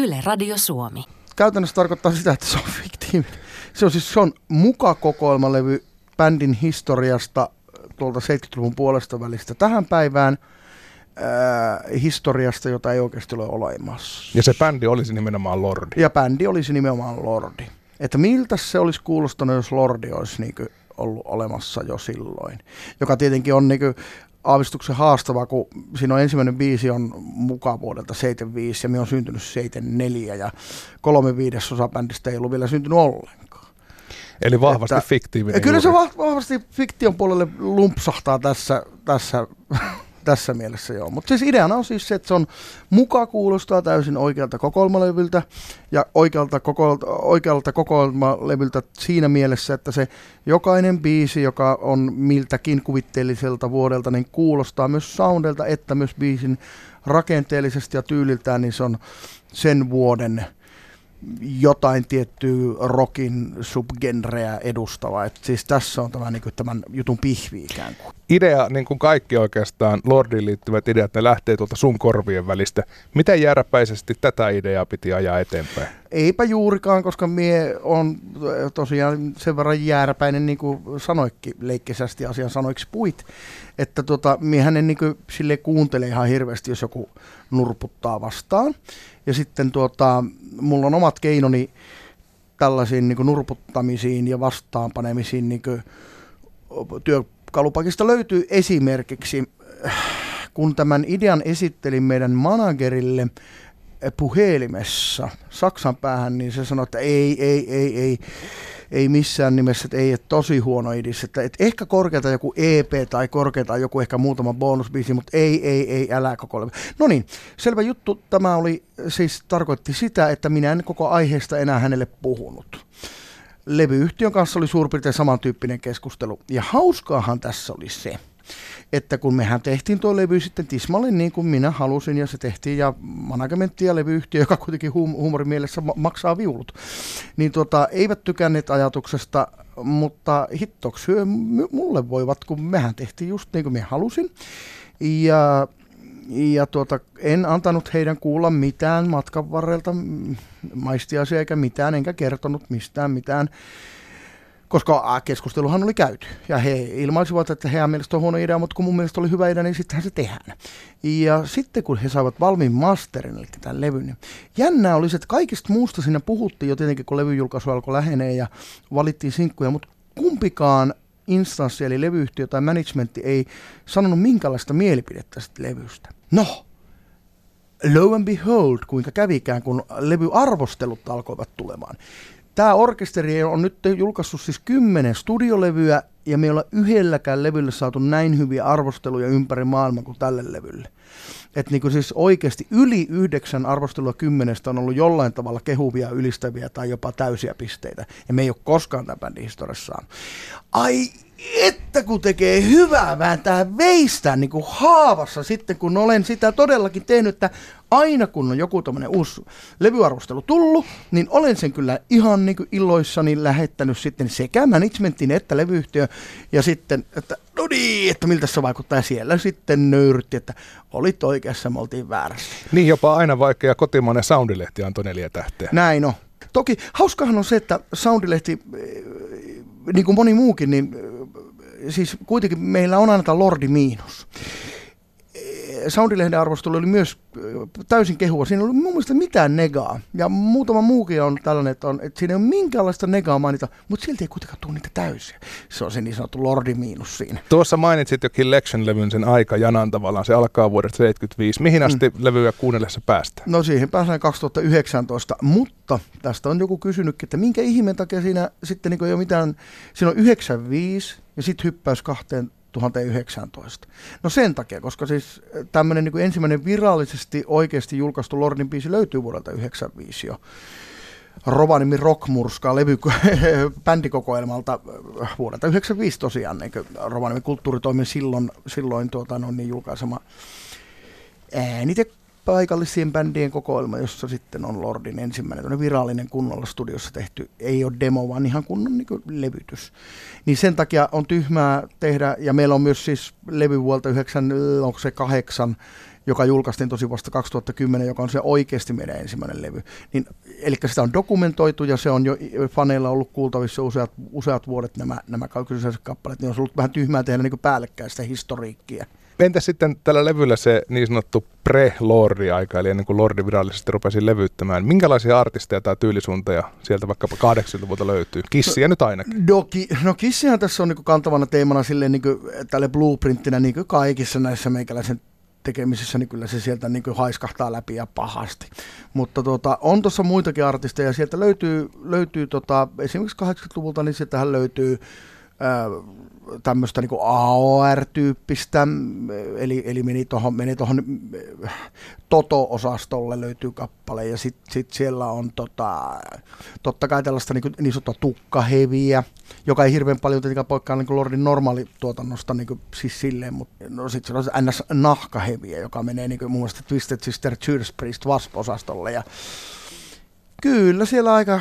Yle Radio Suomi. Käytännössä tarkoittaa sitä, että se on fiktiivinen. Se on siis se on mukakokoelmalevy bändin historiasta tuolta 70-luvun puolesta välistä tähän päivään äh, historiasta, jota ei oikeasti ole olemassa. Ja se bändi olisi nimenomaan Lordi. Ja bändi olisi nimenomaan Lordi. Että miltä se olisi kuulostanut, jos Lordi olisi niin ollut olemassa jo silloin. Joka tietenkin on niin aavistuksen haastavaa, kun siinä on ensimmäinen biisi on mukaan vuodelta 75 ja me on syntynyt 74 ja kolme viidesosa bändistä ei ollut vielä syntynyt ollenkaan. Eli vahvasti että, fiktiivinen. Kyllä juuri. se vahvasti fiktion puolelle lumpsahtaa tässä, tässä tässä mielessä joo. Mutta siis ideana on siis se, että se on muka kuulostaa täysin oikealta kokoelmalevyltä ja oikealta, koko, oikealta kokoelmalevyltä siinä mielessä, että se jokainen biisi, joka on miltäkin kuvitteelliselta vuodelta, niin kuulostaa myös soundelta, että myös biisin rakenteellisesti ja tyyliltään, niin se on sen vuoden jotain tiettyä rockin subgenreä edustava. Et siis tässä on tämä, niin kuin, tämän jutun pihvi ikään kuin. Idea, niin kuin kaikki oikeastaan Lordiin liittyvät ideat, ne lähtee tuolta sun korvien välistä. Miten järpäisesti tätä ideaa piti ajaa eteenpäin? Eipä juurikaan, koska mie on tosiaan sen verran jääräpäinen, niin kuin sanoikki leikkisästi asian sanoiksi puit, että tota, miehän en niin kuin, sille kuuntele ihan hirveästi, jos joku nurputtaa vastaan. Ja sitten tuota, mulla on omat keinoni tällaisiin niin nurputtamisiin ja vastaanpanemisiin niin työkalupakista. Löytyy esimerkiksi, kun tämän idean esittelin meidän managerille puhelimessa Saksan päähän, niin se sanoi, että ei, ei, ei, ei, ei missään nimessä, että ei, että tosi huono idis, että, että ehkä korkeata joku EP tai korkeata joku ehkä muutama bonusbiisi, mutta ei, ei, ei, älä koko levy. No niin, selvä juttu, tämä oli siis tarkoitti sitä, että minä en koko aiheesta enää hänelle puhunut. Levyyhtiön kanssa oli suurin piirtein samantyyppinen keskustelu. Ja hauskaahan tässä oli se, että kun mehän tehtiin tuo levy sitten tismalleen niin kuin minä halusin ja se tehtiin ja managementti ja levyyhtiö, joka kuitenkin hum- huumorimielessä ma- maksaa viulut, niin tota, eivät tykänneet ajatuksesta, mutta hittoksi hyö mulle voivat, kun mehän tehtiin just niin kuin minä halusin. Ja ja tuota, en antanut heidän kuulla mitään matkan varrelta maistiasia eikä mitään, enkä kertonut mistään mitään koska keskusteluhan oli käyty. Ja he ilmaisivat, että heidän mielestä on huono idea, mutta kun mun mielestä oli hyvä idea, niin sittenhän se tehdään. Ja sitten kun he saivat valmiin masterin, eli tämän levyn, niin jännää oli se, että kaikista muusta siinä puhuttiin jo tietenkin, kun levyjulkaisu alkoi lähenee ja valittiin sinkkuja, mutta kumpikaan instanssi, eli levyyhtiö tai managementti ei sanonut minkälaista mielipidettä tästä levystä. No, lo and behold, kuinka kävikään, kun levyarvostelut alkoivat tulemaan. Tämä orkesteri on nyt julkaissut siis kymmenen studiolevyä ja me ei olla yhdelläkään levyllä saatu näin hyviä arvosteluja ympäri maailmaa kuin tälle levylle. Että niin siis oikeasti yli yhdeksän arvostelua kymmenestä on ollut jollain tavalla kehuvia, ylistäviä tai jopa täysiä pisteitä. Ja me ei ole koskaan tämän bändin historiassa Ai että kun tekee hyvää vääntää veistä niin kuin haavassa sitten, kun olen sitä todellakin tehnyt, että aina kun on joku tämmöinen uusi levyarvostelu tullut, niin olen sen kyllä ihan niin kuin iloissani lähettänyt sitten sekä managementin että levyyhtiö ja sitten, että no niin, että miltä se vaikuttaa. Ja siellä sitten nöyrytti, että olit oikeassa, me oltiin väärässä. Niin, jopa aina vaikea kotimainen soundilehti antoi neljä tähteä. Näin on. Toki hauskahan on se, että soundilehti, eh, niin kuin moni muukin, niin eh, siis kuitenkin meillä on aina Lordi miinus. Soundilehden arvostelu oli myös täysin kehua. Siinä oli mun mielestä mitään negaa. Ja muutama muukin on tällainen, että, on, että siinä ei ole minkäänlaista negaa mainita, mutta silti ei kuitenkaan tule niitä täysiä. Se on se niin sanottu lordi miinus siinä. Tuossa mainitsit jo Collection-levyn sen aika janan tavallaan. Se alkaa vuodesta 75. Mihin mm. asti mm. levyä kuunnellessa päästä? No siihen pääsee 2019, mutta tästä on joku kysynytkin, että minkä ihmeen takia siinä sitten niin ei ole mitään, siinä on 95 ja sitten hyppäys kahteen 2019. No sen takia, koska siis tämmöinen niin ensimmäinen virallisesti oikeasti julkaistu Lordin biisi löytyy vuodelta 1995 jo. Rovaniemi Rockmurska levy bändikokoelmalta äh, vuodelta 1995 tosiaan, niin Rovaniemi kulttuuritoimen silloin, silloin tuota, no, niin julkaisema äänite paikallisien bändien kokoelma, jossa sitten on Lordin ensimmäinen virallinen kunnolla studiossa tehty, ei ole demo, vaan ihan kunnon niin levytys. Niin sen takia on tyhmää tehdä, ja meillä on myös siis levy vuolta 9, onko se joka julkaistiin tosi vasta 2010, joka on se oikeasti meidän ensimmäinen levy. Niin, eli sitä on dokumentoitu ja se on jo faneilla ollut kuultavissa useat, useat vuodet nämä, nämä kyseiset kappaleet, niin on ollut vähän tyhmää tehdä niin päällekkäistä historiikkia. Entä sitten tällä levyllä se niin sanottu pre-Lordi-aika, eli ennen kuin Lordi virallisesti rupesi levyttämään? Minkälaisia artisteja tai tyylisuunteja sieltä vaikka 80-luvulta löytyy? Kissiä no, nyt ainakin. No, ki, no Kissihän tässä on niin kantavana teemana silleen niin kuin, tälle blueprinttinä niin kuin kaikissa näissä meikäläisen tekemisissä, niin kyllä se sieltä niin kuin haiskahtaa läpi ja pahasti. Mutta tota, on tuossa muitakin artisteja, sieltä löytyy, löytyy tota, esimerkiksi 80-luvulta, niin sieltähän löytyy ää, tämmöistä niin AOR-tyyppistä, eli, eli meni tuohon meni tohon, Toto-osastolle löytyy kappale, ja sitten sit siellä on tota, totta kai tällaista niin, niin sanottua tukkaheviä, joka ei hirveän paljon tietenkään poikkaa niin Lordin normaalituotannosta niin kuin, siis silleen, mutta no sitten siellä on ns. nahkaheviä, joka menee niin kuin, muun muassa Twisted Sister Judas Priest Wasp-osastolle, ja kyllä siellä aika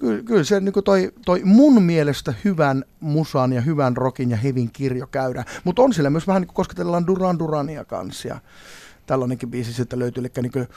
kyllä, kyllä se niin toi, toi mun mielestä hyvän musan ja hyvän rokin ja hevin kirjo käydään. Mutta on siellä myös vähän niin kuin kosketellaan Duran Durania kanssa ja tällainenkin biisi sieltä löytyy, eli niin kuin,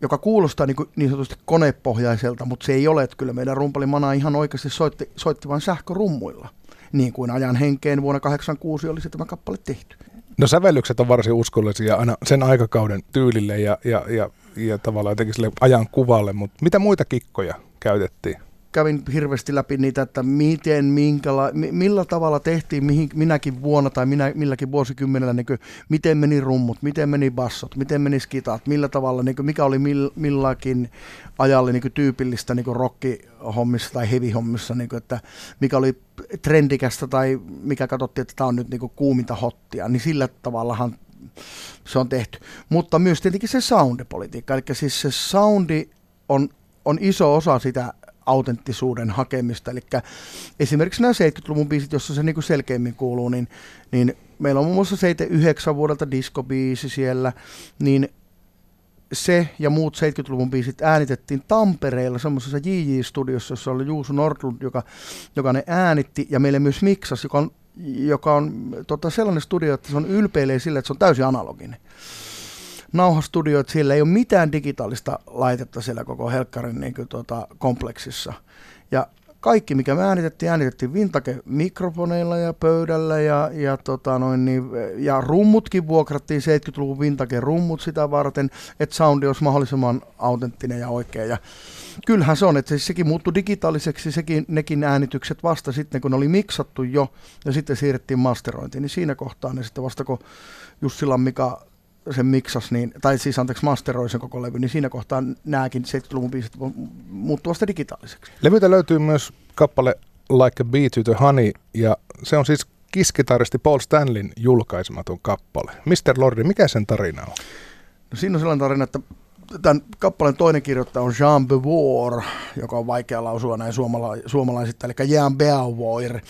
joka kuulostaa niin, kuin niin sanotusti konepohjaiselta, mutta se ei ole, että kyllä meidän rumpali Mana ihan oikeasti soitti, soitti vain sähkörummuilla, niin kuin ajan henkeen vuonna 1986 oli se tämä kappale tehty. No sävellykset on varsin uskollisia aina sen aikakauden tyylille ja, ja, ja, ja tavallaan jotenkin sille ajan kuvalle, mutta mitä muita kikkoja käytettiin? Kävin hirveästi läpi niitä, että miten, minkäla, millä tavalla tehtiin mihin, minäkin vuonna tai minä, milläkin vuosikymmenellä, niin kuin, miten meni rummut, miten meni bassot, miten meni skitat, millä tavalla, niin kuin, mikä oli mill, millakin ajalle niin kuin, tyypillistä niin rockihommissa tai heavy-hommissa, niin että mikä oli trendikästä tai mikä katsottiin, että tämä on nyt niin kuin, kuuminta hottia, niin sillä tavallahan se on tehty. Mutta myös tietenkin se soundipolitiikka, eli siis se soundi on on iso osa sitä autenttisuuden hakemista. Eli esimerkiksi nämä 70-luvun biisit, jossa se niin selkeimmin kuuluu, niin, niin meillä on muun muassa 79 vuodelta diskobiisi siellä, niin se ja muut 70-luvun biisit äänitettiin Tampereella semmoisessa JJ-studiossa, jossa oli Juuso Nordlund, joka, joka ne äänitti, ja meille myös miksasi, joka on, joka on tota, sellainen studio, että se on ylpeilee sillä, että se on täysin analoginen nauhastudio, että siellä ei ole mitään digitaalista laitetta siellä koko Helkkarin niin kuin, tuota, kompleksissa. Ja kaikki, mikä me äänitettiin, äänitettiin vintage mikrofoneilla ja pöydällä ja, ja, tota noin, niin, ja rummutkin vuokrattiin 70-luvun vintage rummut sitä varten, että soundi olisi mahdollisimman autenttinen ja oikea. Ja kyllähän se on, että siis sekin muuttui digitaaliseksi, sekin, nekin äänitykset vasta sitten, kun ne oli miksattu jo ja sitten siirrettiin masterointiin, niin siinä kohtaa ne sitten vasta kun Jussila Mika sen miksas, niin, tai siis anteeksi masteroi sen koko levy, niin siinä kohtaa nämäkin 70-luvun biisit muuttuu vasta digitaaliseksi. Levyltä löytyy myös kappale Like a Bee to the Honey, ja se on siis kiskitaristi Paul Stanlin julkaisematon kappale. Mr. Lordi, mikä sen tarina on? No siinä on sellainen tarina, että tämän kappaleen toinen kirjoittaja on Jean Beauvoir, joka on vaikea lausua näin suomala- suomalaisista, eli Jean Beauvoir,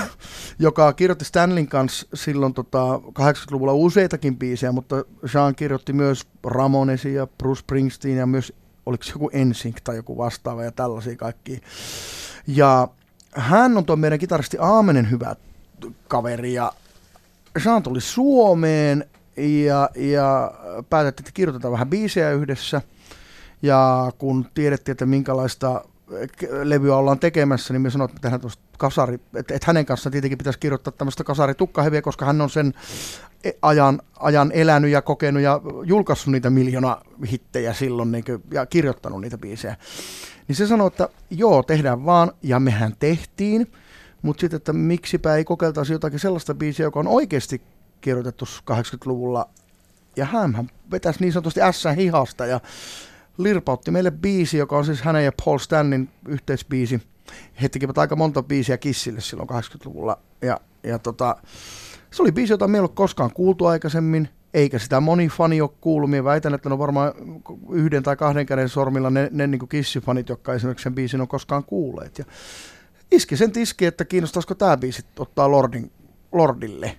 joka kirjoitti Stanlin kanssa silloin tota, 80-luvulla useitakin biisejä, mutta Jean kirjoitti myös Ramonesia ja Bruce Springsteen ja myös oliko se joku Ensync tai joku vastaava ja tällaisia kaikki. Ja hän on tuon meidän kitaristi Aamenen hyvä kaveri ja Jean tuli Suomeen ja, ja päätettiin, että kirjoitetaan vähän biisejä yhdessä. Ja kun tiedettiin, että minkälaista levyä ollaan tekemässä, niin me sanoin, että tehdään kasari, että, että hänen kanssaan tietenkin pitäisi kirjoittaa tämmöistä kasaritukkaheviä, koska hän on sen ajan, ajan elänyt ja kokenut ja julkaissut niitä miljoona hittejä silloin niin kuin, ja kirjoittanut niitä biisejä. Niin se sanoi, että joo, tehdään vaan, ja mehän tehtiin, mutta sitten, että miksipä ei kokeiltaisi jotakin sellaista biisiä, joka on oikeasti kirjoitettu 80-luvulla, ja hän vetäisi niin sanotusti S hihasta ja lirpautti meille biisi, joka on siis hänen ja Paul Stannin yhteisbiisi. He tekivät aika monta biisiä Kissille silloin 80-luvulla, ja, ja tota, se oli biisi, jota me ei ollut koskaan kuultu aikaisemmin, eikä sitä moni fani ole kuullut. Minä väitän, että ne on varmaan yhden tai kahden käden sormilla ne, ne niin kissifanit, jotka esimerkiksi sen biisin on koskaan kuulleet. Ja iski sen tiski, että kiinnostaisiko tämä biisi ottaa Lordin, Lordille.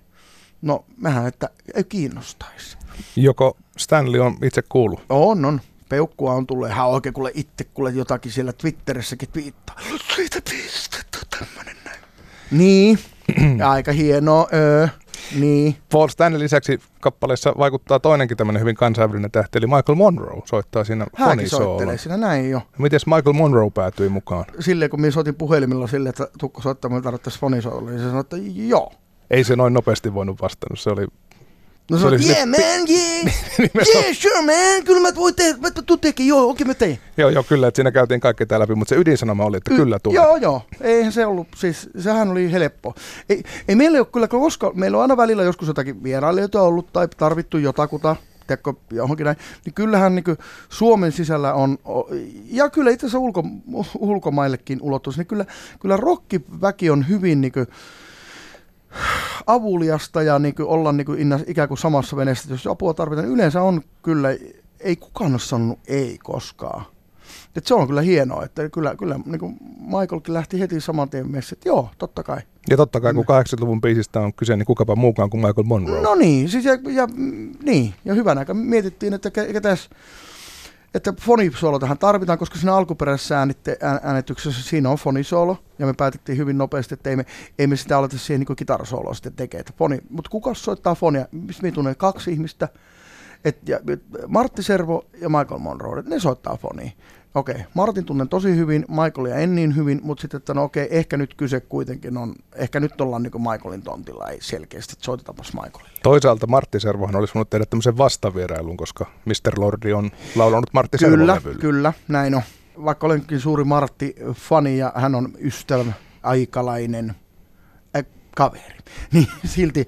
No, mehän, että ei kiinnostaisi. Joko Stanley on itse kuulu? On, on. Peukkua on tullut. Hän oikein kuule itse kuule jotakin siellä Twitterissäkin twiittaa. Siitä pistettä tämmönen näin. Niin, aika hieno. Öö, niin. Paul Stanley lisäksi kappaleessa vaikuttaa toinenkin tämmöinen hyvin kansainvälinen tähti, eli Michael Monroe soittaa siinä Hänkin soittelee siinä näin jo. Miten Michael Monroe päätyi mukaan? Silleen kun minä soitin puhelimella silleen, että tukko soittamaan tarvittaisi fonisoilla, niin se sanoi, että joo. Ei se noin nopeasti voinut vastannut, se oli No se, se oli yeah man, yeah, yeah, sure man, kyllä mä voin tehdä, mä tuu tekemään, joo, okei mä tein. Joo, joo, kyllä, että siinä käytiin kaikki täällä läpi, mutta se ydinsanoma oli, että y- kyllä tulee. Joo, joo, eihän se ollut, siis sehän oli helppo. Ei, ei meillä ole kyllä, koska meillä on aina välillä joskus jotakin vierailijoita ollut tai tarvittu jotakuta, teko johonkin näin, niin kyllähän niin Suomen sisällä on, ja kyllä itse asiassa ulko, ulkomaillekin ulottuisi, niin kyllä, kyllä rokkiväki on hyvin niin kuin, avuliasta ja niin kuin olla niin kuin ikään kuin samassa veneessä, jos apua tarvitaan, niin yleensä on kyllä, ei kukaan ole sanonut ei koskaan. Et se on kyllä hienoa, että kyllä, kyllä niin kuin Michaelkin lähti heti saman tien mielessä, että joo, totta kai. Ja totta kai, kun 80-luvun biisistä on kyse, niin kukapa muukaan kuin Michael Monroe. No niin, siis ja, ja, niin, ja hyvän aika mietittiin, että ketäs, että fonisolo tähän tarvitaan, koska siinä alkuperäisessä äänityksessä siinä on fonisolo, ja me päätettiin hyvin nopeasti, että ei me, ei me sitä aleta siihen niin kitarasoloa sitten tekemään. Foni, mutta kuka soittaa fonia? Mistä tunnen kaksi ihmistä, et, ja, Martti Servo ja Michael Monroe, ne soittaa fonia okei, okay, Martin tunnen tosi hyvin, Michaelia en niin hyvin, mutta sitten, että no okei, okay, ehkä nyt kyse kuitenkin on, ehkä nyt ollaan niin Michaelin tontilla, ei selkeästi, että soitetaanpas Michaelille. Toisaalta Martti Servohan olisi voinut tehdä tämmöisen vastavierailun, koska Mr. Lordi on laulanut Martti Kyllä, Servo kyllä, näin on. Vaikka olenkin suuri Martti-fani ja hän on ystävä, aikalainen äh, kaveri, niin silti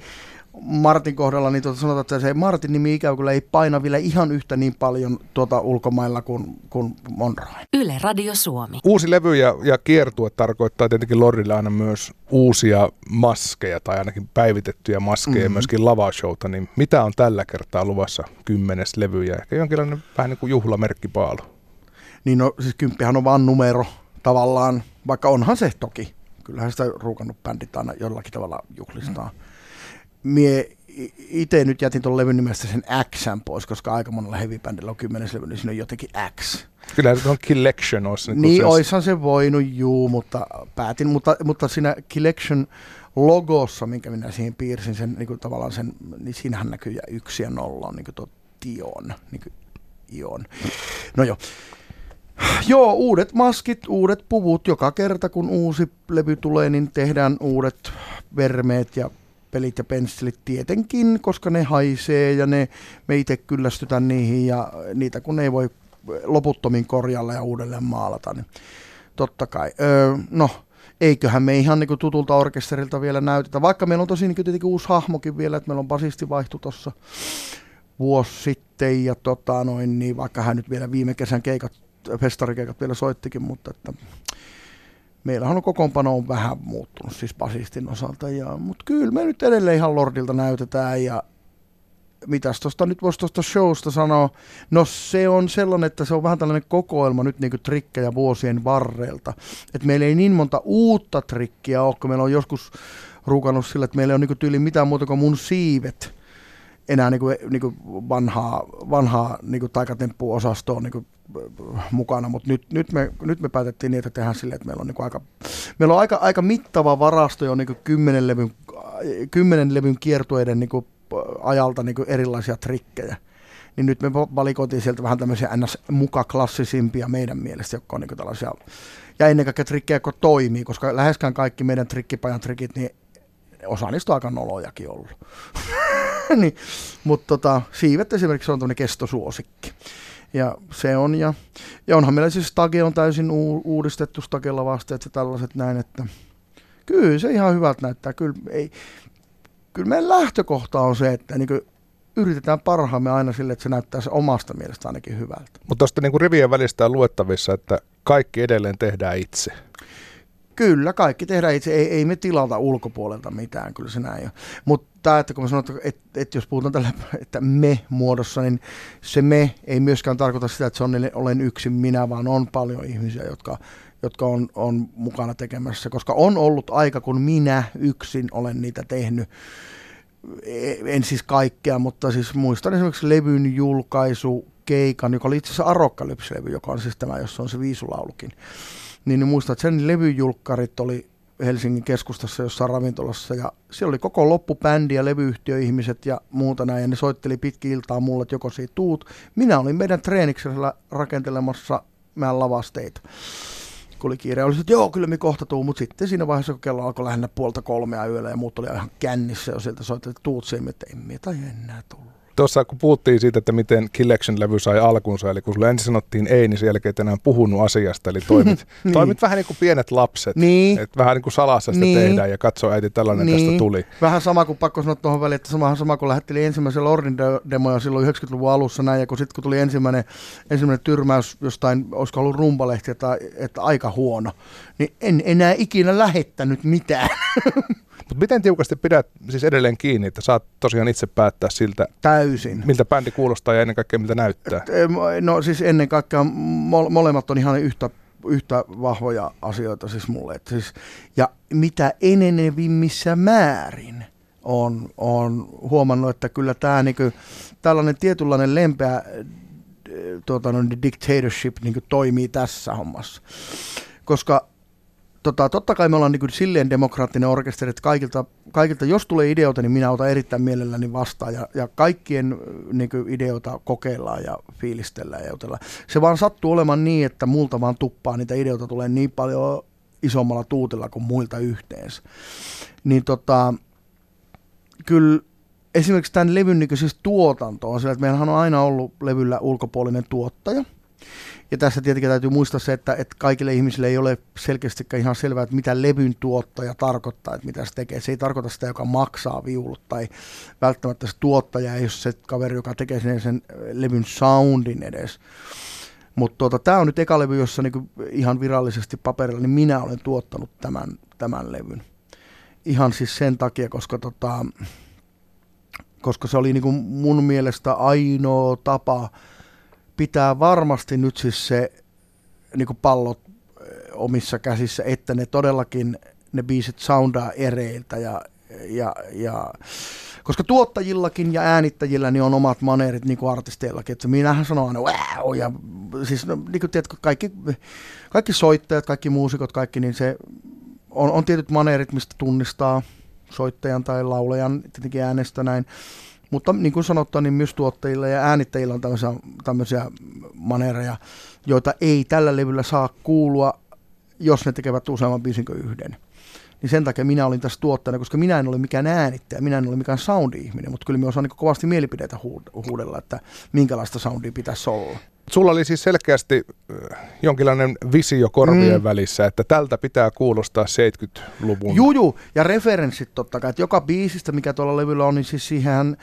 Martin kohdalla, niin tuota sanotaan, että se Martin nimi ikävä kyllä ei paina vielä ihan yhtä niin paljon tuota ulkomailla kuin, kuin Monroe. Yle Radio Suomi. Uusi levy ja, ja kiertue tarkoittaa tietenkin Lordille aina myös uusia maskeja tai ainakin päivitettyjä maskeja mm-hmm. myöskin lavashowta, niin mitä on tällä kertaa luvassa kymmenes levy ja ehkä jonkinlainen vähän niin kuin juhlamerkkipaalu? Niin no siis kymppihän on vaan numero tavallaan, vaikka onhan se toki. Kyllähän sitä ruukannut bändit aina jollakin tavalla juhlistaa. Mm mie itse nyt jätin tuon levyn nimestä sen X pois, koska aika monella heavy bandilla on kymmenes levy, niin siinä on jotenkin X. Kyllä se on Collection olisi. Niin, niin oishan se voinut, juu, mutta päätin, mutta, mutta siinä Collection logossa, minkä minä siihen piirsin, sen, niin kuin tavallaan sen, niin siinähän näkyy ja yksi ja nolla on niin kuin tuo Tion, niin kuin Ion. No joo. Joo, uudet maskit, uudet puvut. Joka kerta kun uusi levy tulee, niin tehdään uudet vermeet ja pelit ja pensselit tietenkin, koska ne haisee ja ne, me itse kyllästytään niihin ja niitä kun ei voi loputtomin korjalla ja uudelleen maalata, niin totta kai. Öö, no, eiköhän me ihan niin tutulta orkesterilta vielä näytetä, vaikka meillä on tosi niin tietenkin uusi hahmokin vielä, että meillä on basisti vaihtu tuossa vuosi sitten ja tota noin, niin vaikka hän nyt vielä viime kesän keikat, festarikeikat vielä soittikin, mutta että meillähän on kokoonpano on vähän muuttunut siis basistin osalta, ja, mutta kyllä me nyt edelleen ihan Lordilta näytetään ja mitäs tuosta nyt voisi tuosta showsta sanoa, no se on sellainen, että se on vähän tällainen kokoelma nyt niinku trikkejä vuosien varrelta, että meillä ei niin monta uutta trikkiä ole, kun meillä on joskus ruukannut sillä, että meillä ei ole niinku tyyli mitään muuta kuin mun siivet, enää niinku, niinku vanhaa, vanhaa niinku taikatemppuosastoa niinku mukana, mutta nyt, nyt, me, nyt me päätettiin niin, että tehdään silleen, että meillä on, niinku aika, meillä on aika, aika mittava varasto jo niinku kymmenen, levyn, kymmenen levyn kiertueiden niinku ajalta niinku erilaisia trikkejä. Niin nyt me valikoitiin sieltä vähän tämmöisiä ns. muka klassisimpia meidän mielestä, jotka on niinku tällaisia, ja ennen kaikkea trikkejä, jotka toimii, koska läheskään kaikki meidän trikkipajan trikit, niin osa niistä on aika nolojakin ollut. niin, mutta tota, siivet esimerkiksi on tämmöinen kestosuosikki. Ja se on, ja, ja onhan meillä siis Stage on täysin u- uudistettu Stagella vasteet ja tällaiset näin, että kyllä se ihan hyvältä näyttää. Kyllä, ei, kyllä meidän lähtökohta on se, että niin yritetään parhaamme aina sille, että se näyttää se omasta mielestä ainakin hyvältä. Mutta tuosta niin rivien välistä on luettavissa, että kaikki edelleen tehdään itse. Kyllä, kaikki tehdään itse. Ei, ei me tilata ulkopuolelta mitään, kyllä se näin on. Mutta että kun mä sanon, että, että, jos puhutaan tällä, että me-muodossa, niin se me ei myöskään tarkoita sitä, että se on, olen yksin minä, vaan on paljon ihmisiä, jotka, jotka on, on mukana tekemässä. Koska on ollut aika, kun minä yksin olen niitä tehnyt e, en siis kaikkea, mutta siis muistan esimerkiksi levyn julkaisu, keikan, joka oli itse asiassa joka on siis tämä, jossa on se viisulaulukin. Niin, niin muistan, että sen levyjulkkarit oli Helsingin keskustassa jossain ravintolassa ja siellä oli koko loppubändi ja levyyhtiöihmiset ja muuta näin ja ne soitteli pitkin iltaa mulle, että joko siitä tuut. Minä olin meidän treeniksellä rakentelemassa meidän lavasteita. Kun oli kiire, oli että joo, kyllä me kohta tuu, mutta sitten siinä vaiheessa, kun kello alkoi lähinnä puolta kolmea yöllä ja muut oli ihan kännissä jo sieltä soitti, että tuut siihen, että en minä enää tullut tuossa kun puhuttiin siitä, että miten Killection-levy sai alkunsa, eli kun sulle ensin sanottiin ei, niin sen jälkeen enää puhunut asiasta, eli toimit, niin. toimit vähän niin kuin pienet lapset, niin. että vähän niin kuin salassa sitä niin. tehdään ja katso äiti, tällainen niin. tästä tuli. Vähän sama kuin pakko sanoa tuohon väliin, että sama, sama kuin lähetteli ensimmäisen Lordin demoja silloin 90-luvun alussa näin, ja kun sitten kun tuli ensimmäinen, ensimmäinen tyrmäys jostain, olisiko ollut rumpalehti, että, että aika huono, niin en enää ikinä lähettänyt mitään. Mutta miten tiukasti pidät siis edelleen kiinni, että saat tosiaan itse päättää siltä, Täysin. miltä bändi kuulostaa ja ennen kaikkea miltä näyttää? No siis ennen kaikkea molemmat on ihan yhtä, yhtä vahvoja asioita siis mulle. Et siis, ja mitä enenevimmissä määrin on, on huomannut, että kyllä tämä niinku, tällainen tietynlainen lempeä tuota, no, dictatorship niinku, toimii tässä hommassa. Koska tota, totta kai me ollaan niin silleen demokraattinen orkesteri, että kaikilta, kaikilta, jos tulee ideoita, niin minä otan erittäin mielelläni vastaan ja, ja kaikkien niin ideoita kokeillaan ja fiilistellään ja jutellaan. Se vaan sattuu olemaan niin, että multa vaan tuppaa niitä ideoita tulee niin paljon isommalla tuutilla kuin muilta yhteensä. Niin tota, kyllä esimerkiksi tämän levyn niin siis tuotanto on sillä, että meillähän on aina ollut levyllä ulkopuolinen tuottaja – ja tässä tietenkin täytyy muistaa se, että, että kaikille ihmisille ei ole selkeästi ihan selvää, että mitä levyn tuottaja tarkoittaa, että mitä se tekee. Se ei tarkoita sitä, joka maksaa viulut, tai välttämättä se tuottaja ei ole se kaveri, joka tekee sen, sen levyn soundin edes. Mutta tuota, tämä on nyt eka levy, jossa niinku ihan virallisesti paperilla, niin minä olen tuottanut tämän, tämän levyn. Ihan siis sen takia, koska, tota, koska se oli niinku mun mielestä ainoa tapa, pitää varmasti nyt siis se niin kuin pallot omissa käsissä, että ne todellakin ne biisit soundaa ereiltä ja, ja, ja koska tuottajillakin ja äänittäjillä niin on omat maneerit niin kuin artisteillakin, että minähän sanon aina wow, ja siis no, niin kuin tiedätkö, kaikki, kaikki soittajat, kaikki muusikot, kaikki, niin se on, on tietyt maneerit, mistä tunnistaa soittajan tai laulajan tietenkin äänestä näin, mutta niin kuin sanottu, niin myös tuottajilla ja äänittäjillä on tämmöisiä, tämmöisiä manereja, joita ei tällä levyllä saa kuulua, jos ne tekevät useamman biisin kuin yhden. Niin sen takia minä olin tässä tuottajana, koska minä en ole mikään äänittäjä, minä en ole mikään soundi-ihminen, mutta kyllä minä osaan niin kovasti mielipideitä huudella, että minkälaista soundia pitäisi olla. Sulla oli siis selkeästi jonkinlainen visio korvien mm. välissä, että tältä pitää kuulostaa 70-luvun. Juju, ja referenssit totta kai, että joka biisistä, mikä tuolla levyllä on, niin siis siihen,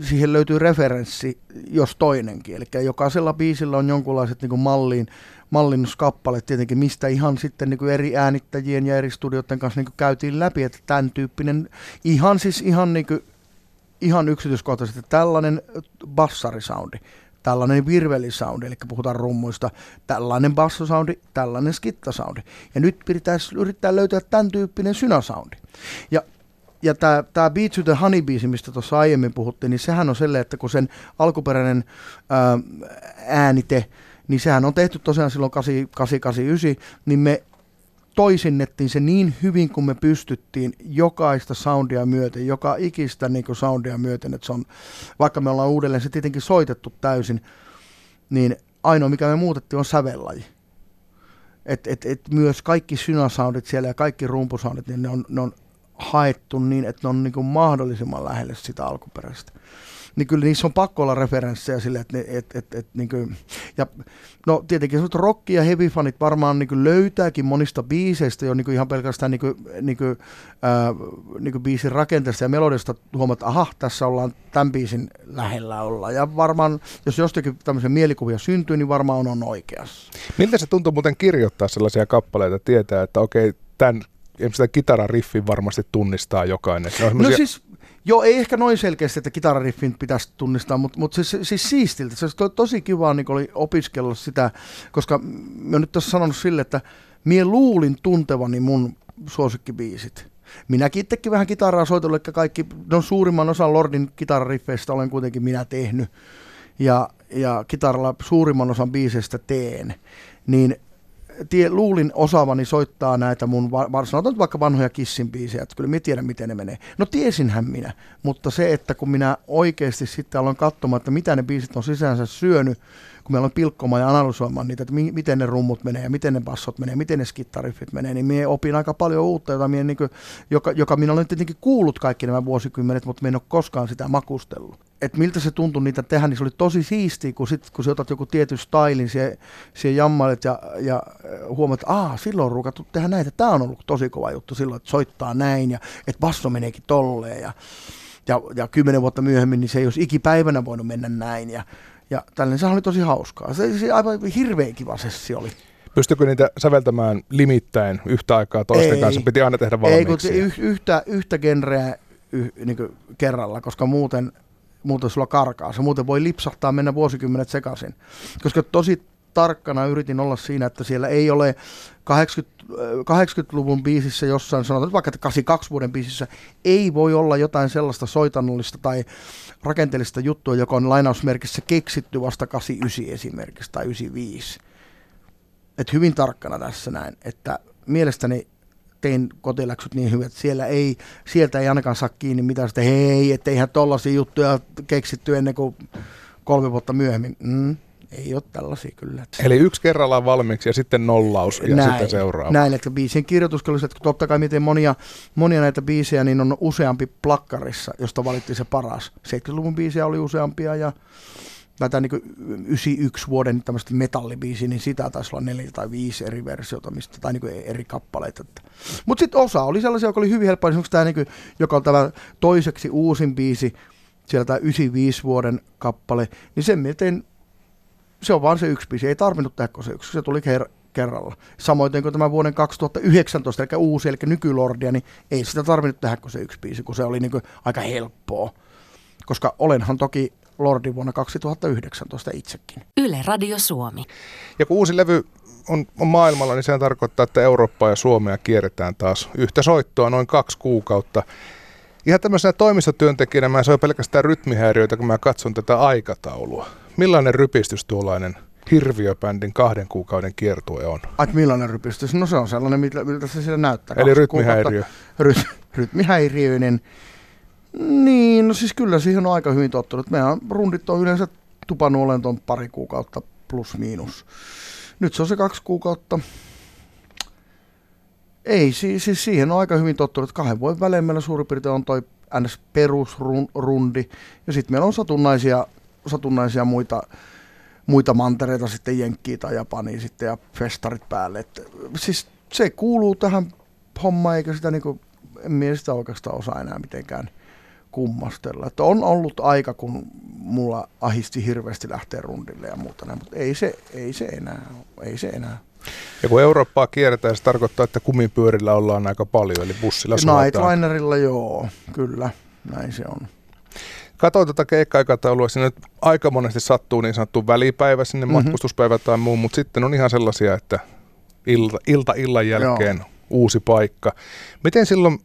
siihen löytyy referenssi, jos toinenkin. Eli jokaisella biisillä on jonkunlaiset niin malliin, mallinnuskappaleet tietenkin, mistä ihan sitten niin kuin eri äänittäjien ja eri studioiden kanssa niin kuin käytiin läpi, että tämän tyyppinen, ihan siis ihan, niin kuin, ihan yksityiskohtaisesti tällainen bassarisoundi tällainen virvelisoundi, eli puhutaan rummuista, tällainen bassosoundi, tällainen skittasoundi. Ja nyt pitäisi yrittää löytää tämän tyyppinen synasoundi. Ja ja tämä, tämä Beat to the Honey biisi, mistä tuossa aiemmin puhuttiin, niin sehän on sellainen, että kun sen alkuperäinen ää, äänite, niin sehän on tehty tosiaan silloin 889, niin me toisinnettiin se niin hyvin kuin me pystyttiin jokaista soundia myöten, joka ikistä niin kuin soundia myöten, että se on, vaikka me ollaan uudelleen se tietenkin soitettu täysin, niin ainoa mikä me muutettiin on sävellaji. Et, et, et myös kaikki synasoundit siellä ja kaikki rumpusoundit, niin ne on, ne on haettu niin, että ne on niin kuin mahdollisimman lähelle sitä alkuperäistä niin kyllä niissä on pakko olla referenssejä sille, että, ne, et, et, et, niin kuin, ja no tietenkin rock- ja heavy-fanit varmaan niin kuin löytääkin monista biiseistä jo niin kuin ihan pelkästään niin kuin, niin kuin, ää, niin kuin biisin rakenteesta ja melodista huomaat, että aha, tässä ollaan tämän biisin lähellä olla. Ja varmaan, jos jostakin tämmöisiä mielikuvia syntyy, niin varmaan on, on oikeassa. Miltä se tuntuu muuten kirjoittaa sellaisia kappaleita, tietää, että okei, tämän sitä kitarariffin varmasti tunnistaa jokainen. No siis Joo, ei ehkä noin selkeästi, että kitarariffin pitäisi tunnistaa, mutta, mutta siis, siis siistiltä. Se oli tosi kiva niin oli opiskella sitä, koska mä nyt tässä sanonut sille, että mie luulin tuntevani mun suosikkibiisit. Minäkin itsekin vähän kitaraa soitellut, eli kaikki, no suurimman osan Lordin kitarariffeistä olen kuitenkin minä tehnyt, ja, ja kitaralla suurimman osan biiseistä teen, niin tie, luulin osaavani soittaa näitä mun, sanotaan nyt vaikka vanhoja Kissin biisejä, että kyllä minä tiedän, miten ne menee. No tiesinhän minä, mutta se, että kun minä oikeasti sitten aloin katsomaan, että mitä ne biisit on sisäänsä syönyt, kun meillä on pilkkomaan ja analysoimaan niitä, että mi- miten ne rummut menee ja miten ne bassot menee, miten ne skittariffit menee, niin minä opin aika paljon uutta, jota minä, niin kuin, joka, joka minä olen tietenkin kuullut kaikki nämä vuosikymmenet, mutta minä en ole koskaan sitä makustellut. Et miltä se tuntui niitä tehdä, niin se oli tosi siistiä, kun, sit, kun sä otat joku tietyn stylin, siihen, siihen jammailet ja, ja huomaat, että Aa, silloin on rukattu tehdä näitä. Tämä on ollut tosi kova juttu silloin, että soittaa näin ja että basso meneekin tolleen ja, ja, ja kymmenen vuotta myöhemmin niin se ei olisi ikipäivänä voinut mennä näin ja ja tällainen, se oli tosi hauskaa. Se, se aivan hirveän kiva sessi oli. Pystykö niitä säveltämään limittäin yhtä aikaa toisten ei, kanssa? Piti aina tehdä valmiiksi. Ei, kun yhtä, yhtä genreä yh, niin kerralla, koska muuten, muuten sulla karkaa. Se muuten voi lipsahtaa mennä vuosikymmenet sekaisin. Koska tosi tarkkana yritin olla siinä, että siellä ei ole 80, 80-luvun biisissä jossain, sanotaan vaikka 82 vuoden biisissä, ei voi olla jotain sellaista soitannollista tai rakenteellista juttua, joka on lainausmerkissä keksitty vasta 89 esimerkiksi tai 95. Et hyvin tarkkana tässä näin, että mielestäni tein kotiläksyt niin hyvät, että siellä ei, sieltä ei ainakaan saa kiinni mitään sitä, hei, etteihän tollaisia juttuja keksitty ennen kuin kolme vuotta myöhemmin. Mm, ei ole tällaisia kyllä. Eli yksi kerrallaan valmiiksi ja sitten nollaus ja näin, sitten seuraava. Näin, että biisien kirjoitus, että totta kai miten monia, monia näitä biisejä, niin on useampi plakkarissa, josta valittiin se paras. 70-luvun biisejä oli useampia ja tätä niin 91 vuoden tämmöistä metallibiisi, niin sitä taisi olla neljä tai viisi eri versiota, mistä, tai niin eri kappaleita. Mutta sitten osa oli sellaisia, joka oli hyvin helppoa, esimerkiksi tämä, niin joka on tämä toiseksi uusin biisi, siellä tämä 95 vuoden kappale, niin sen miten se on vaan se yksi biisi, ei tarvinnut tehdä se yksi, se tuli ker- kerralla. Samoin kuin tämä vuoden 2019, eli uusi, eli nykylordia, niin ei sitä tarvinnut tehdä se yksi biisi, kun se oli niin aika helppoa. Koska olenhan toki Lordi vuonna 2019 itsekin. Yle Radio Suomi. Ja kun uusi levy on, on maailmalla, niin sehän tarkoittaa, että Eurooppaa ja Suomea kierretään taas yhtä soittoa noin kaksi kuukautta. Ihan tämmöisenä toimistotyöntekijänä mä se pelkästään rytmihäiriöitä, kun mä katson tätä aikataulua. Millainen rypistys tuollainen hirviöbändin kahden kuukauden kiertue on? Ai, millainen rypistys? No se on sellainen, miltä, miltä se siellä näyttää. Eli rytmihäiriö. Ry, rytmihäiriöinen. Niin, no siis kyllä siihen on aika hyvin tottunut. Meidän rundit on yleensä tupannut olen tuon pari kuukautta plus miinus. Nyt se on se kaksi kuukautta. Ei, siis, siis siihen on aika hyvin tottunut. Kahden vuoden välein meillä suurin piirtein on toi ns. perusrundi. Ja sitten meillä on satunnaisia satunnaisia muita, muita mantereita sitten Jenkkiä tai Japania sitten ja festarit päälle. Et, siis se kuuluu tähän hommaan, eikä sitä niinku, en minä sitä oikeastaan osaa enää mitenkään kummastella. Että on ollut aika, kun mulla ahisti hirveästi lähteä rundille ja muuta mutta ei se, ei se enää, ei se enää. Ja kun Eurooppaa kierretään, se tarkoittaa, että kumipyörillä ollaan aika paljon, eli bussilla Nightlinerilla joo, kyllä, näin se on. Katoin tätä keikka-aikataulua, sinne nyt aika monesti sattuu niin sanottu välipäivä sinne, mm-hmm. matkustuspäivä tai muu, mutta sitten on ihan sellaisia, että ilta, ilta illan jälkeen Joo. uusi paikka. Miten silloin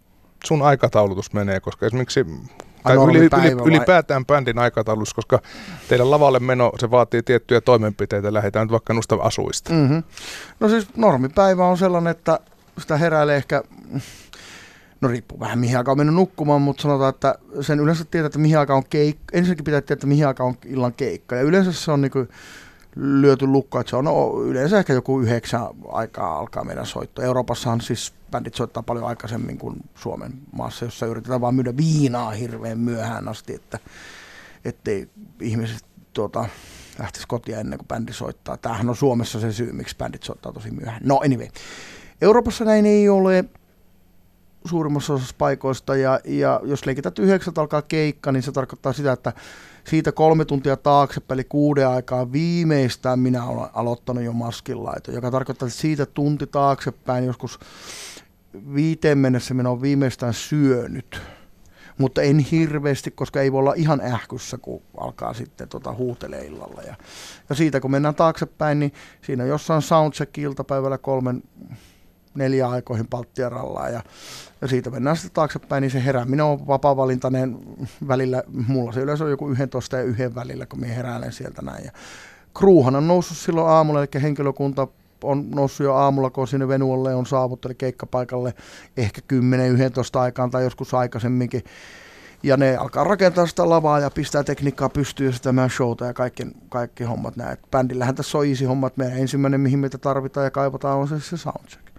sun aikataulutus menee, koska esimerkiksi tai yli, yli, ylipäätään bändin aikataulutus, koska teidän lavalle meno, se vaatii tiettyjä toimenpiteitä, lähdetään nyt vaikka noista asuista. Mm-hmm. No siis normipäivä on sellainen, että sitä heräilee ehkä no riippuu vähän mihin aikaan on mennyt nukkumaan, mutta sanotaan, että sen yleensä tietää, että mihin aikaan on keikka. Ensinnäkin pitää tietää, että mihin aikaan on illan keikka. Ja yleensä se on niin kuin lyöty lukko, että se on no, yleensä ehkä joku yhdeksän aikaa alkaa meidän soitto. Euroopassahan siis bändit soittaa paljon aikaisemmin kuin Suomen maassa, jossa yritetään vaan myydä viinaa hirveän myöhään asti, että ettei ihmiset tuota, lähtisi kotia ennen kuin bändi soittaa. Tämähän on Suomessa se syy, miksi bändit soittaa tosi myöhään. No anyway. Euroopassa näin ei ole suurimmassa osassa paikoista, ja, ja jos leikität yhdeksät alkaa keikka, niin se tarkoittaa sitä, että siitä kolme tuntia taaksepäin, eli kuuden aikaa viimeistään minä olen aloittanut jo maskinlaito, joka tarkoittaa, että siitä tunti taaksepäin joskus viiteen mennessä minä olen viimeistään syönyt. Mutta en hirveästi, koska ei voi olla ihan ähkyssä, kun alkaa sitten tota huutelee illalla. Ja, ja siitä kun mennään taaksepäin, niin siinä jossain soundcheck iltapäivällä kolmen neljä aikoihin Palttiarallaan ja, ja siitä mennään sitten taaksepäin, niin se herääminen on vapaa-valintainen välillä, mulla se yleensä on joku 11 ja yhden välillä, kun minä heräälen sieltä näin. Ja kruuhan on noussut silloin aamulla, eli henkilökunta on noussut jo aamulla, kun sinne Venuolle on saavuttu, eli keikkapaikalle ehkä 10-11 aikaan tai joskus aikaisemminkin. Ja ne alkaa rakentaa sitä lavaa ja pistää tekniikkaa pystyyn ja sitä showta ja kaikki, kaikki hommat näin. Bändillähän tässä on easy hommat. Meidän ensimmäinen, mihin meitä tarvitaan ja kaivataan, on se, se soundcheck.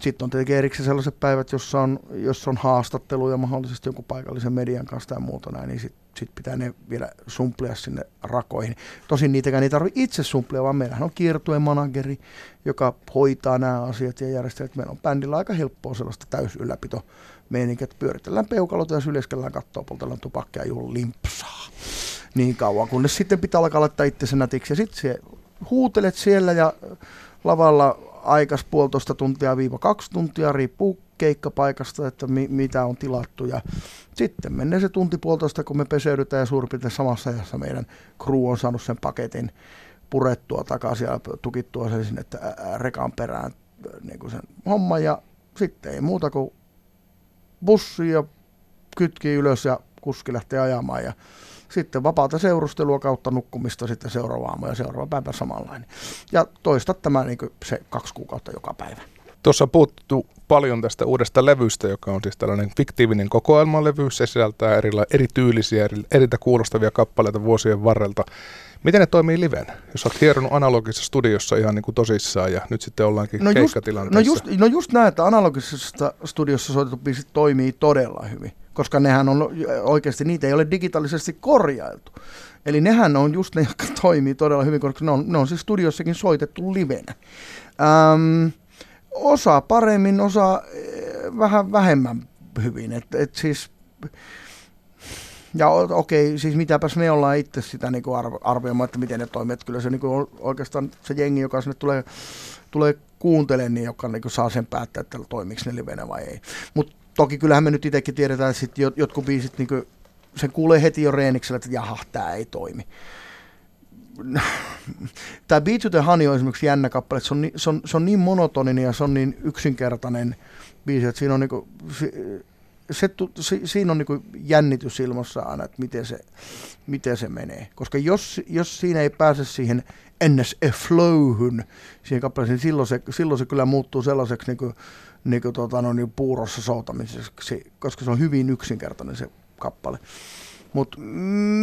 Sitten on tietenkin erikseen sellaiset päivät, jossa on, jossa on haastatteluja mahdollisesti jonkun paikallisen median kanssa ja muuta näin, niin sitten sit pitää ne vielä sumplia sinne rakoihin. Tosin niitäkään ei tarvitse itse sumplia, vaan meillähän on kiertueen manageri, joka hoitaa nämä asiat ja järjestää. Meillä on bändillä aika helppoa sellaista täysylläpito meininki, että pyöritellään peukalot ja syljeskellään kattoa, poltellaan tupakkia ja limpsaa. Niin kauan, kunnes sitten pitää alkaa laittaa itsensä nätiksi. Ja sitten huutelet siellä ja lavalla aikas puolitoista tuntia viiva kaksi tuntia, riippuu keikkapaikasta, että mi- mitä on tilattu. Ja sitten menee se tunti puolitoista, kun me peseydytään ja suurin samassa ajassa meidän crew on saanut sen paketin purettua takaisin ja tukittua sen sinne rekan perään niin kuin sen homma. Ja sitten ei muuta kuin bussi ja kytki ylös ja kuski lähtee ajamaan. Ja sitten vapaata seurustelua kautta nukkumista sitten seuraava aamu ja seuraava päivä samanlainen. Ja toista tämä niin se kaksi kuukautta joka päivä. Tuossa on puhuttu paljon tästä uudesta levystä, joka on siis tällainen fiktiivinen kokoelmalevy. Se sisältää erila- erityylisiä, eri, eritä kuulostavia kappaleita vuosien varrelta. Miten ne toimii liven? Jos olet hieronut analogisessa studiossa ihan niin kuin tosissaan ja nyt sitten ollaankin no keikkatilanteessa. no, just, no just näin, että analogisessa studiossa soitettu biisit toimii todella hyvin koska nehän on oikeasti, niitä ei ole digitaalisesti korjailtu. Eli nehän on just ne, jotka toimii todella hyvin, koska ne on, ne on siis studiossakin soitettu livenä. Ähm, osa paremmin, osa eh, vähän vähemmän hyvin. Et, et siis, ja okei, okay, siis mitäpäs me ollaan itse sitä niin arvioimaan, että miten ne toimii. Että kyllä se niin kuin oikeastaan se jengi, joka sinne tulee, tulee kuuntelemaan, niin joka niin saa sen päättää, että toimiiko ne livenä vai ei. Mutta toki kyllähän me nyt itsekin tiedetään, että sit jotkut biisit, niin sen kuulee heti jo reeniksellä, että jaha, tämä ei toimi. Tämä Beat to the Honey on esimerkiksi jännä kappale, se on, ni, se, on, se on niin monotoninen ja se on niin yksinkertainen biisi, että siinä on, niin kuin, se, se, se, siinä on niin jännitys ilmassa aina, että miten se, miten se menee. Koska jos, jos siinä ei pääse siihen ns. flowhun siihen kappaleeseen, niin silloin se, silloin se kyllä muuttuu sellaiseksi niin kuin, niin kuin, tota, no, niin puurossa soutamiseksi, koska se on hyvin yksinkertainen se kappale. Mutta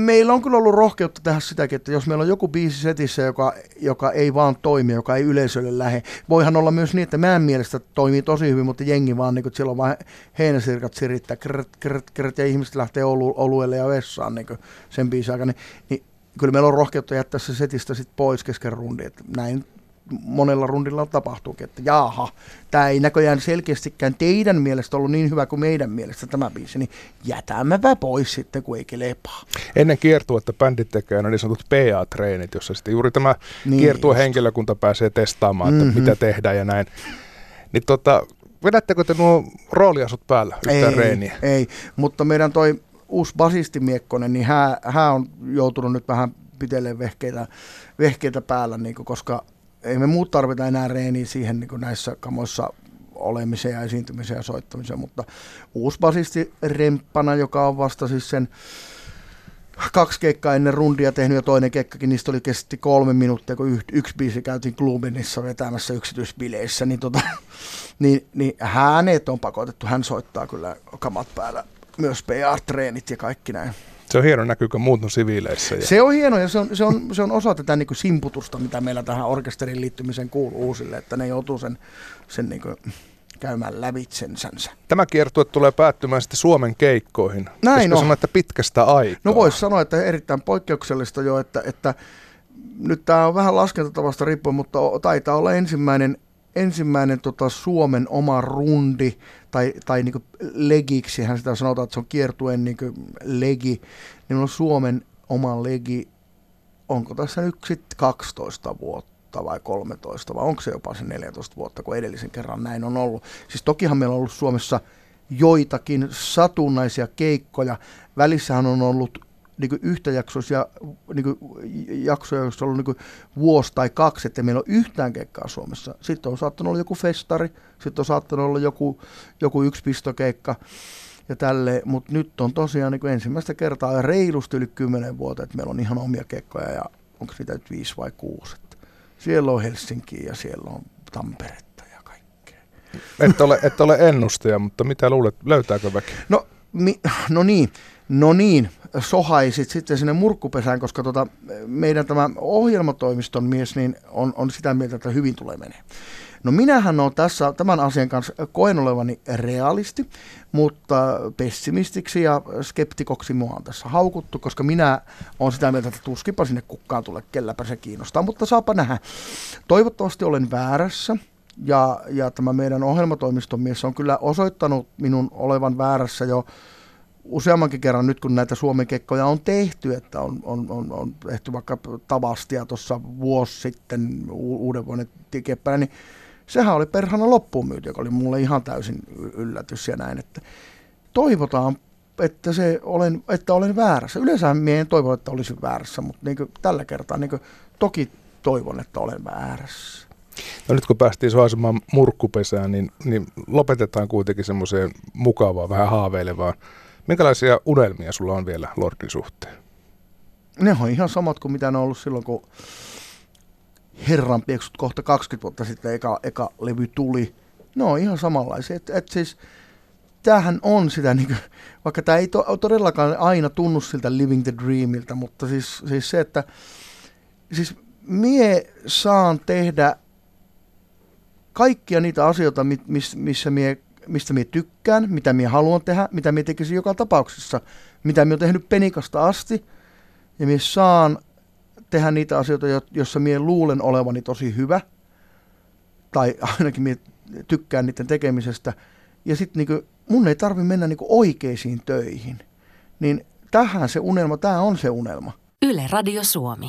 meillä on kyllä ollut rohkeutta tehdä sitäkin, että jos meillä on joku biisi setissä, joka, joka ei vaan toimi, joka ei yleisölle lähe. Voihan olla myös niin, että meidän mielestä toimii tosi hyvin, mutta jengi vaan, niin että siellä on vaan heinäsirkat sirittää, krrt, krrt, krrt, ja ihmiset lähtee olu, oluelle ja vessaan niin sen biisin aikana. Niin, niin kyllä meillä on rohkeutta jättää se setistä sit pois kesken rundi. Että näin monella rundilla tapahtuukin, että jaaha, tämä ei näköjään selkeästikään teidän mielestä ollut niin hyvä kuin meidän mielestä tämä biisi, niin jätämmepä pois sitten, kun ei kelepaa. Ennen että bändit tekee no niin sanotut PA-treenit, jossa sitten juuri tämä niin kiertue henkilökunta pääsee testaamaan, että mm-hmm. mitä tehdään ja näin. Niin tota, vedättekö te nuo rooliasut päällä yhtään ei, reeniä? Ei, mutta meidän toi uusi basisti Miekkonen, niin hän on joutunut nyt vähän piteleen vehkeitä, vehkeitä päällä, niin kuin, koska ei me muut tarvita enää reeniä siihen niin näissä kamoissa olemiseen ja esiintymiseen ja soittamiseen, mutta uusi basisti Remppana, joka on vasta siis sen kaksi keikkaa ennen rundia tehnyt ja toinen keikkakin, niistä oli kesti kolme minuuttia, kun yksi biisi käytiin Glubinissa vetämässä yksityisbileissä, niin, tota, niin, niin hänet on pakotettu, hän soittaa kyllä kamat päällä, myös PR-treenit ja kaikki näin. Se on hieno, näkyykö muut no siviileissä. Ja... Se on hieno ja se on, se on, se on osa tätä niin simputusta, mitä meillä tähän orkesterin liittymiseen kuuluu uusille, että ne joutuu sen, sen niin kuin käymään lävitsensänsä. Tämä kiertue tulee päättymään sitten Suomen keikkoihin. Näin on. sanoa, että pitkästä aikaa? No voisi sanoa, että erittäin poikkeuksellista jo, että, että nyt tämä on vähän laskentatavasta riippuen, mutta taitaa olla ensimmäinen ensimmäinen tota, Suomen oma rundi, tai, tai niin legiksi, hän sitä sanotaan, että se on kiertuen niin legi, niin on Suomen oma legi, onko tässä nyt sitten 12 vuotta vai 13, vai onko se jopa se 14 vuotta, kun edellisen kerran näin on ollut. Siis tokihan meillä on ollut Suomessa joitakin satunnaisia keikkoja. Välissähän on ollut niin yhtäjaksoisia niin jaksoja, joissa on ollut niin vuosi tai kaksi, että meillä on yhtään keikkaa Suomessa. Sitten on saattanut olla joku festari, sitten on saattanut olla joku, joku yksi pistokeikka ja tälle, mutta nyt on tosiaan niin ensimmäistä kertaa reilusti yli kymmenen vuotta, että meillä on ihan omia keikkoja ja onko niitä nyt viisi vai kuusi. Että siellä on Helsinki ja siellä on Tamperetta ja kaikkea. Et ole, et ole ennustaja, mutta mitä luulet, löytääkö väki? No, mi, no niin, no niin, sohaisit sitten sinne murkkupesään, koska tota, meidän tämä ohjelmatoimiston mies niin on, on sitä mieltä, että hyvin tulee menee. No minähän olen tässä tämän asian kanssa koen olevani realisti, mutta pessimistiksi ja skeptikoksi mua on tässä haukuttu, koska minä olen sitä mieltä, että tuskipa sinne kukkaan tulee, kelläpä se kiinnostaa, mutta saapa nähdä. Toivottavasti olen väärässä. Ja, ja tämä meidän ohjelmatoimiston mies on kyllä osoittanut minun olevan väärässä jo useammankin kerran nyt, kun näitä Suomen kekkoja on tehty, että on, on, on, on tehty vaikka Tavastia tuossa vuosi sitten uuden vuoden tikeppänä, niin sehän oli perhana loppuun myyty, joka oli mulle ihan täysin yllätys ja näin, että toivotaan, että, se olen, että olen väärässä. Yleensä minä en toivo, että olisin väärässä, mutta niin tällä kertaa niin toki toivon, että olen väärässä. No nyt kun päästiin suosimaan murkkupesään, niin, niin lopetetaan kuitenkin semmoiseen mukavaan, vähän haaveilevaan. Minkälaisia unelmia sulla on vielä Lordin suhteen? Ne on ihan samat kuin mitä ne on ollut silloin, kun herran pieksut kohta 20 vuotta sitten eka, eka levy tuli. Ne on ihan samanlaisia. Et, et siis, tämähän on sitä, niin kuin, vaikka tämä ei to, todellakaan aina tunnu siltä Living the Dreamiltä, mutta siis, siis se, että siis mie saan tehdä kaikkia niitä asioita, miss, missä mie, mistä mie tykkään, mitä mie haluan tehdä, mitä mie tekisin joka tapauksessa, mitä mie on tehnyt penikasta asti, ja mie saan tehdä niitä asioita, joissa mie luulen olevani tosi hyvä, tai ainakin mie tykkään niiden tekemisestä, ja sitten niinku, mun ei tarvi mennä niinku oikeisiin töihin. Niin tähän se unelma, tämä on se unelma. Yle Radio Suomi.